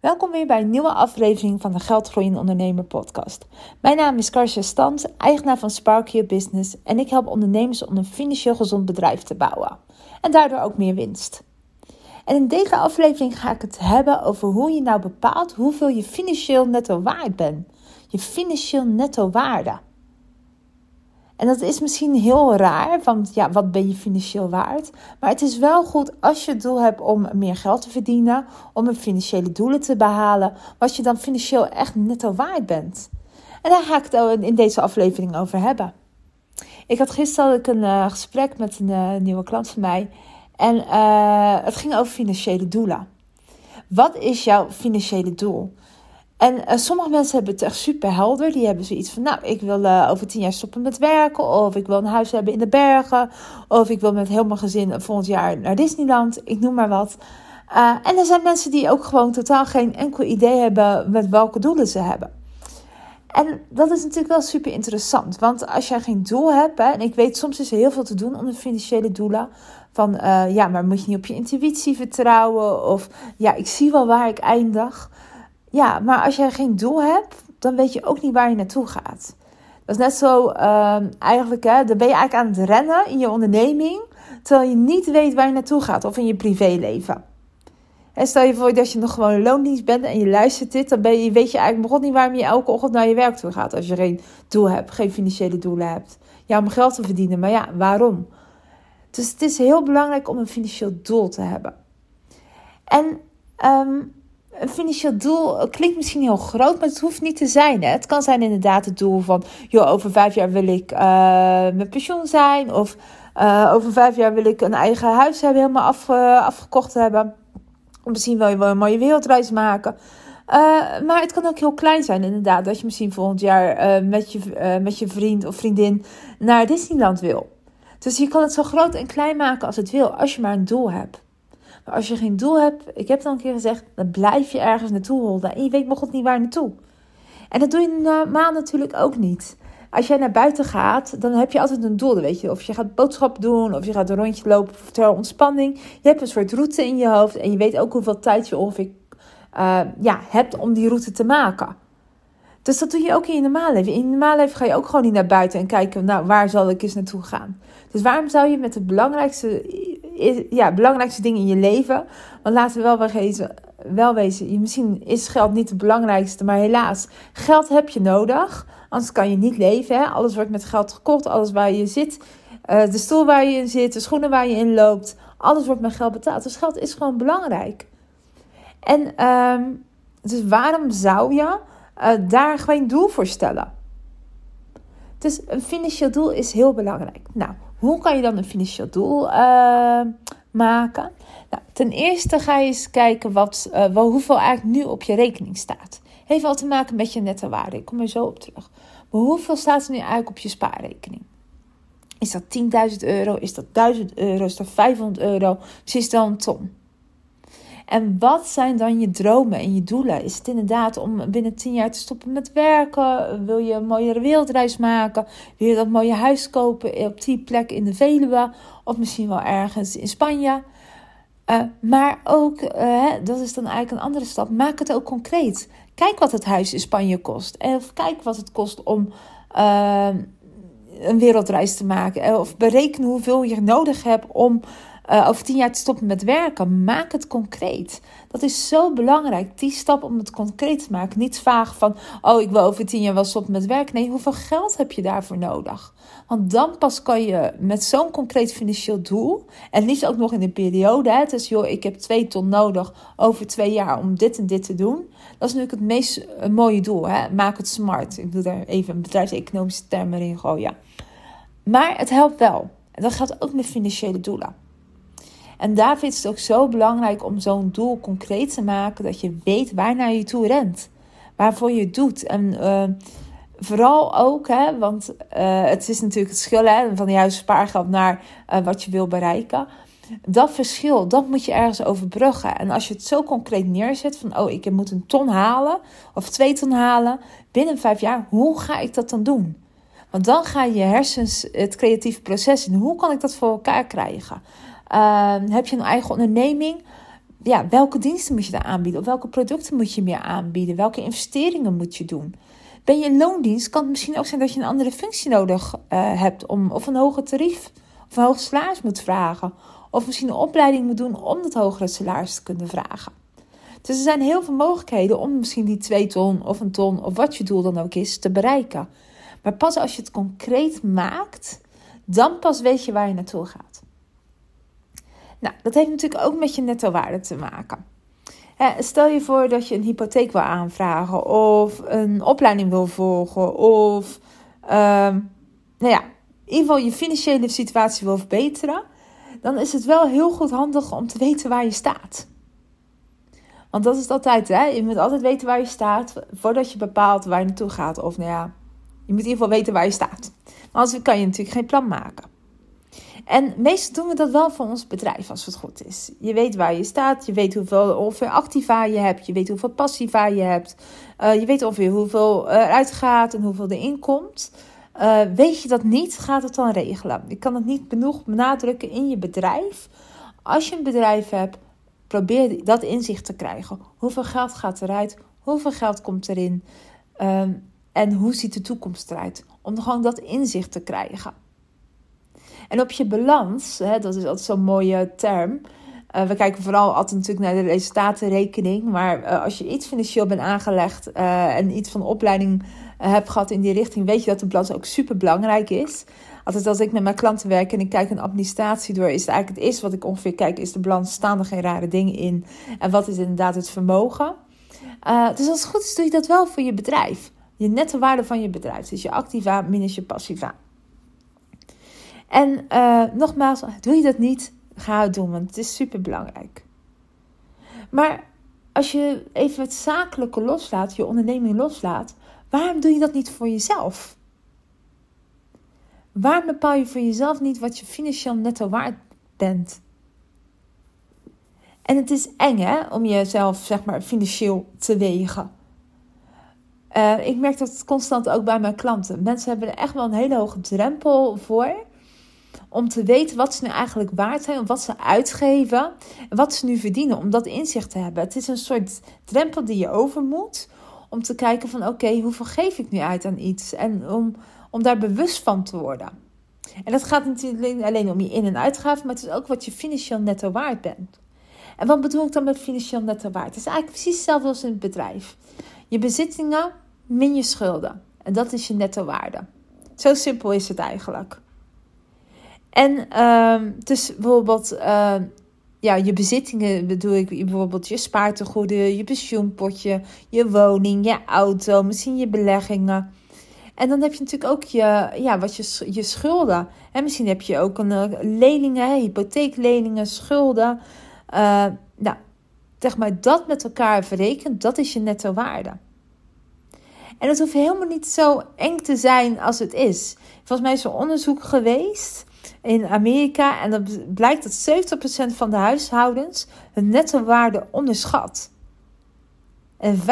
Welkom weer bij een nieuwe aflevering van de Geldgroeiende Ondernemer podcast. Mijn naam is Karsja Stans, eigenaar van Spark Your Business en ik help ondernemers om een financieel gezond bedrijf te bouwen en daardoor ook meer winst. En in deze aflevering ga ik het hebben over hoe je nou bepaalt hoeveel je financieel netto waard bent. Je financieel netto waarde. En dat is misschien heel raar, want ja, wat ben je financieel waard? Maar het is wel goed als je het doel hebt om meer geld te verdienen, om een financiële doelen te behalen, wat je dan financieel echt netto waard bent. En daar ga ik het in deze aflevering over hebben. Ik had gisteren een uh, gesprek met een uh, nieuwe klant van mij en uh, het ging over financiële doelen. Wat is jouw financiële doel? En uh, sommige mensen hebben het echt super helder. Die hebben zoiets van, nou, ik wil uh, over tien jaar stoppen met werken. Of ik wil een huis hebben in de bergen. Of ik wil met heel mijn gezin volgend jaar naar Disneyland. Ik noem maar wat. Uh, en er zijn mensen die ook gewoon totaal geen enkel idee hebben met welke doelen ze hebben. En dat is natuurlijk wel super interessant. Want als jij geen doel hebt, hè, en ik weet soms is er heel veel te doen onder financiële doelen. Van ja, maar moet je niet op je intuïtie vertrouwen? Of ja, ik zie wel waar ik eindig. Ja, maar als jij geen doel hebt, dan weet je ook niet waar je naartoe gaat. Dat is net zo, uh, eigenlijk, hè, dan ben je eigenlijk aan het rennen in je onderneming, terwijl je niet weet waar je naartoe gaat of in je privéleven. En stel je voor dat je nog gewoon loondienst bent en je luistert dit, dan ben je, weet je eigenlijk begon niet waarom je elke ochtend naar je werk toe gaat als je geen doel hebt, geen financiële doelen hebt. Ja, om geld te verdienen, maar ja, waarom? Dus het is heel belangrijk om een financieel doel te hebben. En um, een financieel doel klinkt misschien heel groot, maar het hoeft niet te zijn. Hè? Het kan zijn inderdaad het doel van, joh, over vijf jaar wil ik uh, met pensioen zijn. Of uh, over vijf jaar wil ik een eigen huis hebben, helemaal uh, afgekocht hebben. Of misschien wil je wel een mooie wereldreis maken. maar het kan ook heel klein zijn, inderdaad. Dat je misschien volgend jaar met, je, met je vriend of vriendin naar Disneyland wil. Dus je kan het zo groot en klein maken als het wil, als je maar een doel hebt. Als je geen doel hebt, ik heb het al een keer gezegd, dan blijf je ergens naartoe holden. En je weet nog niet waar naartoe. En dat doe je normaal natuurlijk ook niet. Als jij naar buiten gaat, dan heb je altijd een doel. Weet je, of je gaat boodschappen doen, of je gaat een rondje lopen ter ontspanning. Je hebt een soort route in je hoofd en je weet ook hoeveel tijd je ongeveer uh, ja, hebt om die route te maken. Dus dat doe je ook in je normale leven. In je normale leven ga je ook gewoon niet naar buiten en kijken, nou, waar zal ik eens naartoe gaan? Dus waarom zou je met de belangrijkste ja, belangrijkste dingen in je leven. Want laten we wel wezen, wel wezen, misschien is geld niet het belangrijkste, maar helaas, geld heb je nodig. Anders kan je niet leven. Hè? Alles wordt met geld gekocht, alles waar je zit, uh, de stoel waar je in zit, de schoenen waar je in loopt, alles wordt met geld betaald. Dus geld is gewoon belangrijk. En um, dus waarom zou je uh, daar geen doel voor stellen? Dus een financieel doel is heel belangrijk. Nou, hoe kan je dan een financieel doel uh, maken? Nou, ten eerste ga je eens kijken wat, uh, hoeveel eigenlijk nu op je rekening staat. Heeft wel te maken met je nette waarde. Ik kom er zo op terug. Maar hoeveel staat er nu eigenlijk op je spaarrekening? Is dat 10.000 euro? Is dat 1000 euro? Is dat 500 euro? Precies dan een ton. En wat zijn dan je dromen en je doelen? Is het inderdaad om binnen 10 jaar te stoppen met werken? Wil je een mooiere wereldreis maken? Wil je dat mooie huis kopen op die plek in de Veluwe? Of misschien wel ergens in Spanje? Uh, maar ook, uh, dat is dan eigenlijk een andere stap, maak het ook concreet. Kijk wat het huis in Spanje kost. Of kijk wat het kost om een wereldreis te maken. Of bereken hoeveel je nodig hebt om uh, over tien jaar te stoppen met werken. Maak het concreet. Dat is zo belangrijk. Die stap om het concreet te maken. Niet vaag van, oh, ik wil over tien jaar wel stoppen met werken. Nee, hoeveel geld heb je daarvoor nodig? Want dan pas kan je met zo'n concreet financieel doel, en liefst ook nog in een periode, hè, dus joh, ik heb twee ton nodig over twee jaar om dit en dit te doen. Dat is natuurlijk het meest mooie doel. Hè? Maak het smart. Ik wil daar even een bedrijfseconomische termen in gooien. Maar het helpt wel. En dat geldt ook met financiële doelen. En daar vindt het ook zo belangrijk om zo'n doel concreet te maken dat je weet waar naar je toe rent, waarvoor je het doet. En uh, vooral ook, hè, want uh, het is natuurlijk het verschil hè, van juist spaargeld naar uh, wat je wil bereiken. Dat verschil, dat moet je ergens overbruggen. En als je het zo concreet neerzet van, oh, ik moet een ton halen of twee ton halen binnen vijf jaar, hoe ga ik dat dan doen? Want dan ga je hersens het creatieve proces in. Hoe kan ik dat voor elkaar krijgen? Uh, heb je een eigen onderneming? ja, welke diensten moet je daar aanbieden? Of welke producten moet je meer aanbieden? Welke investeringen moet je doen? Ben je in loondienst, kan het misschien ook zijn dat je een andere functie nodig uh, hebt. Om, of een hoger tarief of een hoger salaris moet vragen. Of misschien een opleiding moet doen om dat hogere salaris te kunnen vragen. Dus er zijn heel veel mogelijkheden om misschien die twee ton of een ton of wat je doel dan ook is te bereiken. Maar pas als je het concreet maakt, dan pas weet je waar je naartoe gaat. Nou, dat heeft natuurlijk ook met je netto waarde te maken. Stel je voor dat je een hypotheek wil aanvragen of een opleiding wil volgen of ehm, nou ja, in ieder geval je financiële situatie wil verbeteren, dan is het wel heel goed handig om te weten waar je staat. Want dat is het altijd, hè? Je moet altijd weten waar je staat voordat je bepaalt waar je naartoe gaat. Of nou ja, je moet in ieder geval weten waar je staat. Maar anders kan je natuurlijk geen plan maken. En meestal doen we dat wel voor ons bedrijf als het goed is. Je weet waar je staat, je weet hoeveel activa je hebt, je weet hoeveel passiva je hebt, uh, je weet ongeveer hoeveel eruit gaat en hoeveel erin komt. Uh, weet je dat niet, gaat het dan regelen. Ik kan het niet genoeg benadrukken in je bedrijf. Als je een bedrijf hebt, probeer dat inzicht te krijgen. Hoeveel geld gaat eruit? Hoeveel geld komt erin? Um, en hoe ziet de toekomst eruit? Om gewoon dat inzicht te krijgen. En op je balans, hè, dat is altijd zo'n mooie term. Uh, we kijken vooral altijd natuurlijk naar de resultatenrekening. Maar uh, als je iets financieel bent aangelegd uh, en iets van opleiding hebt gehad in die richting, weet je dat de balans ook super belangrijk is. Altijd als ik met mijn klanten werk en ik kijk een administratie door, is het eigenlijk het eerste wat ik ongeveer kijk, is de balans. Staan er geen rare dingen in? En wat is inderdaad het vermogen? dus als het goed is, doe je dat wel voor je bedrijf. Je nette waarde van je bedrijf. Dus je activa minus je passiva. En uh, nogmaals, doe je dat niet, ga het doen, want het is super belangrijk. Maar als je even het zakelijke loslaat, je onderneming loslaat, waarom doe je dat niet voor jezelf? Waarom bepaal je voor jezelf niet wat je financieel netto waard bent? En het is eng hè, om jezelf zeg maar financieel te wegen. Uh, ik merk dat constant ook bij mijn klanten. Mensen hebben er echt wel een hele hoge drempel voor om te weten wat ze nu eigenlijk waard zijn, wat ze uitgeven en wat ze nu verdienen, om dat inzicht te hebben. Het is een soort drempel die je over moet om te kijken van oké, hoeveel geef ik nu uit aan iets en om, om daar bewust van te worden. En dat gaat natuurlijk alleen om je in- en uitgaven, maar het is ook wat je financieel netto waard bent. En wat bedoel ik dan met financieel netto waard? Het is eigenlijk precies hetzelfde als in het bedrijf. Je bezittingen min je schulden. En dat is je netto waarde. Zo simpel is het eigenlijk. En uh, dus bijvoorbeeld uh, ja, je bezittingen bedoel ik bijvoorbeeld je spaartegoeden, je pensioenpotje, je woning, je auto, misschien je beleggingen. En dan heb je natuurlijk ook je, ja, wat je, je schulden. En misschien heb je ook een, eh, leningen, hypotheekleningen, schulden. Uh, nou, zeg maar dat met elkaar verrekend, dat is je netto waarde. En het hoeft helemaal niet zo eng te zijn als het is. Volgens mij is er onderzoek geweest in Amerika. En dat blijkt dat 70% van de huishoudens hun netto waarde onderschat. En 25%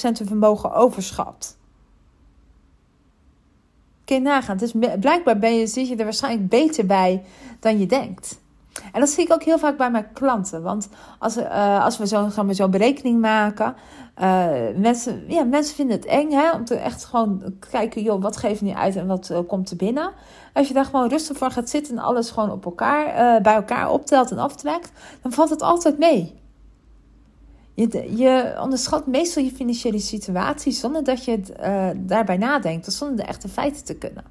hun vermogen overschat. Kun je nagaan. Dus blijkbaar ben je, zit je er waarschijnlijk beter bij dan je denkt. En dat zie ik ook heel vaak bij mijn klanten. Want als, uh, als we zo'n zo, zo berekening maken, uh, mensen, ja, mensen vinden het eng hè, om te echt gewoon kijken, joh, wat geeft nu uit en wat uh, komt er binnen. Als je daar gewoon rustig voor gaat zitten en alles gewoon op elkaar, bij elkaar optelt en aftrekt, dan valt het altijd mee. Je, je onderschat meestal je financiële situatie zonder dat je daarbij nadenkt, of zonder de echte feiten te kunnen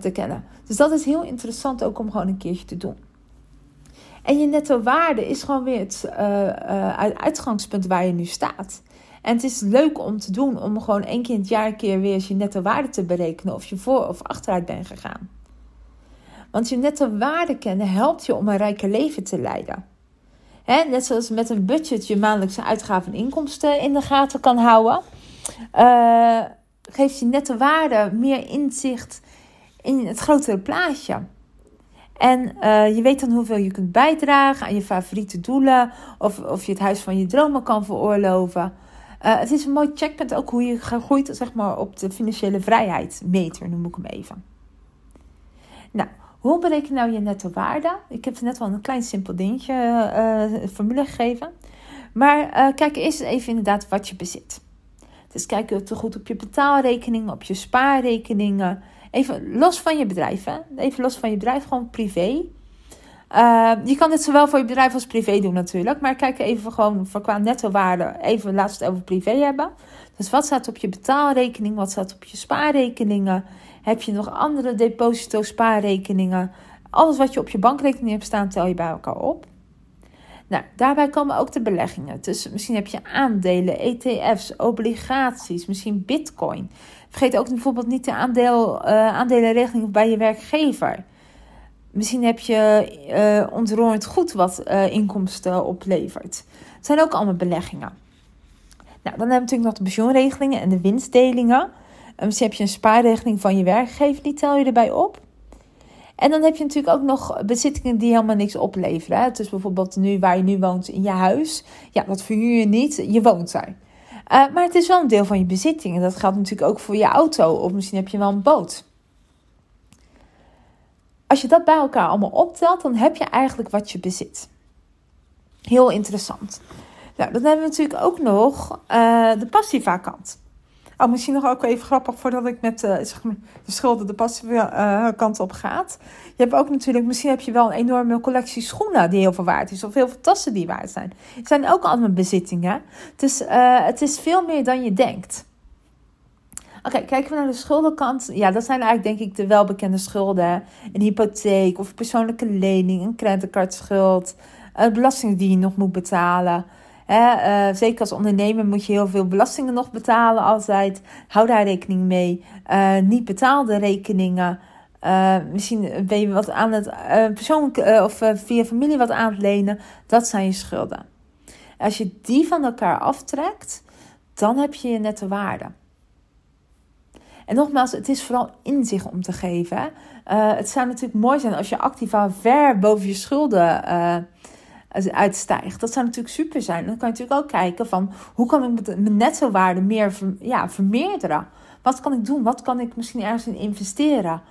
te kennen. Dus dat is heel interessant ook om gewoon een keertje te doen. En je netto waarde is gewoon weer het uh, uh, uitgangspunt waar je nu staat. En het is leuk om te doen om gewoon één keer in het jaar een keer weer je netto waarde te berekenen of je voor of achteruit bent gegaan. Want je netto waarde kennen helpt je om een rijker leven te leiden. net zoals met een budget je maandelijkse uitgaven en inkomsten in de gaten kan houden, uh, geeft je netto waarde meer inzicht in het grotere plaatje. En uh, je weet dan hoeveel je kunt bijdragen aan je favoriete doelen. Of, of je het huis van je dromen kan veroorloven. Uh, het is een mooi checkpunt ook hoe je groeit zeg maar, op de financiële vrijheid meter, noem ik hem even. Nou, Hoe bereken nou je netto waarde? Ik heb net wel een klein simpel dingetje, uh, formule gegeven. Maar kijk eerst even inderdaad wat je bezit. Dus kijk goed op je betaalrekeningen, op je spaarrekeningen. Even los van je bedrijf? Even los van je bedrijf, gewoon privé. Uh, je kan dit zowel voor je bedrijf als privé doen natuurlijk. Maar kijk even gewoon voor qua netto waarde. Even het over privé hebben. Dus wat staat op je betaalrekening? Wat staat op je spaarrekeningen? Heb je nog andere deposito spaarrekeningen? Alles wat je op je bankrekening hebt staan, tel je bij elkaar op. Nou, daarbij komen ook de beleggingen. Dus misschien heb je aandelen, ETF's, obligaties, misschien bitcoin. Vergeet ook bijvoorbeeld niet de aandeel, uh, aandelenregeling bij je werkgever. Misschien heb je uh, ontroerend goed wat uh, inkomsten oplevert. Het zijn ook allemaal beleggingen. Nou, dan hebben we natuurlijk nog de pensioenregelingen en de winstdelingen. misschien heb je een spaarregeling van je werkgever, die tel je erbij op. En dan heb je natuurlijk ook nog bezittingen die helemaal niks opleveren. Dus bijvoorbeeld nu waar je nu woont in je huis. Ja, dat verhuur je niet, je woont daar. Uh, maar het is wel een deel van je bezittingen. Dat geldt natuurlijk ook voor je auto. Of misschien heb je wel een boot. Als je dat bij elkaar allemaal optelt, dan heb je eigenlijk wat je bezit. Heel interessant. Nou, dan hebben we natuurlijk ook nog uh, de passiva kant. Oh, misschien nog ook even grappig voordat ik met uh, zeg maar, de schulden de passieve uh, kant op gaat. Je hebt ook natuurlijk, misschien heb je wel een enorme collectie schoenen die heel veel waard is. Of heel veel tassen die waard zijn. Het zijn ook allemaal bezittingen. Dus uh, het is veel meer dan je denkt. Oké, kijken we naar de schuldenkant. Ja, dat zijn eigenlijk denk ik de welbekende schulden. Een hypotheek of persoonlijke lening, een creditcardschuld. belastingen die je nog moet betalen. Uh, zeker als ondernemer moet je heel veel belastingen nog betalen altijd. Hou daar rekening mee. Uh, niet betaalde rekeningen. Uh, misschien ben je wat aan het persoonlijk of via familie wat aan het lenen. Dat zijn je schulden. Als je die van elkaar aftrekt, dan heb je je nette waarde. En nogmaals, het is vooral inzicht om te geven. het zou natuurlijk mooi zijn als je activa ver boven je schulden uitstijgt. Dat zou natuurlijk super zijn. Dan kan je natuurlijk ook kijken van hoe kan ik mijn netto-waarde meer ja, vermeerderen. Wat kan ik doen? Wat kan ik misschien ergens in investeren?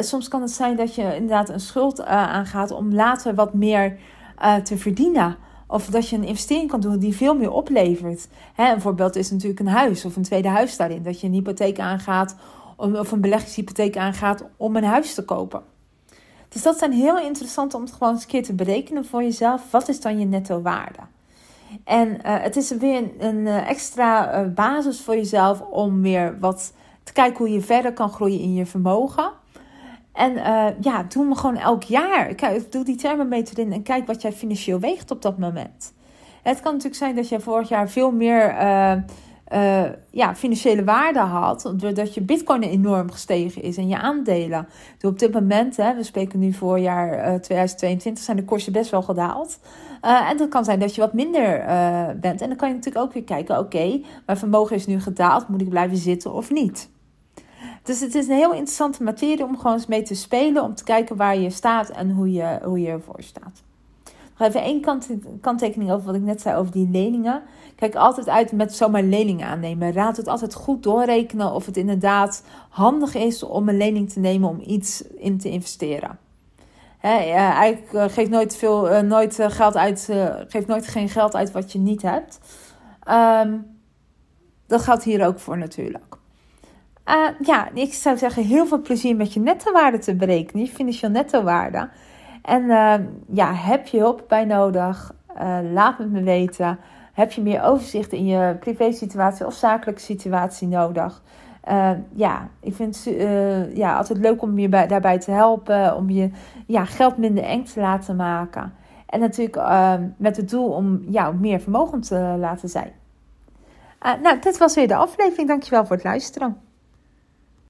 Soms kan het zijn dat je inderdaad een schuld uh, aangaat om later wat meer uh, te verdienen. Of dat je een investering kan doen die veel meer oplevert. Hè? Een voorbeeld is natuurlijk een huis of een tweede huis daarin. Dat je een hypotheek aangaat of een beleggingshypotheek aangaat om een huis te kopen. Dus dat zijn heel interessant om het gewoon eens een keer te berekenen voor jezelf. Wat is dan je netto waarde? En uh, het is weer een, eh, extra uh, basis voor jezelf om weer wat te kijken hoe je verder kan groeien in je vermogen. En ja, doe me gewoon elk jaar. Kijk, doe die thermometer in en kijk wat jij financieel weegt op dat moment. Het kan natuurlijk zijn dat je vorig jaar veel meer uh, ja, financiële waarde had. Doordat je bitcoin enorm gestegen is en je aandelen. Dus op dit moment, hè, we spreken nu voorjaar uh, 2022, zijn de koersen best wel gedaald. Uh, en dat kan zijn dat je wat minder bent. En dan kan je natuurlijk ook weer kijken, oké, mijn vermogen is nu gedaald, moet ik blijven zitten of niet? Dus het is een heel interessante materie om gewoon eens mee te spelen, om te kijken waar je staat en hoe je, hoe je ervoor staat. Nog even één kant, kanttekening over wat ik net zei over die leningen. Kijk altijd uit met zomaar leningen aannemen. Raad het altijd goed doorrekenen of het inderdaad handig is om een lening te nemen om iets in te investeren. Eigenlijk uh, geef nooit, veel, uh, nooit uh, geld uit, geef nooit geen geld uit wat je niet hebt. Um, dat geldt hier ook voor natuurlijk. ja, ik zou zeggen, heel veel plezier met je nettowaarde te berekenen, je financieel nettowaarde. En ja, heb je hulp bij nodig? laat het me weten. Heb je meer overzicht in je privé-situatie of zakelijke situatie nodig? Uh, ja, ik vind het uh, ja, altijd leuk om je bij, daarbij te helpen. Om je ja, geld minder eng te laten maken. En natuurlijk uh, met het doel om jou meer vermogen te laten zijn. nou, dit was weer de aflevering. Dankjewel voor het luisteren.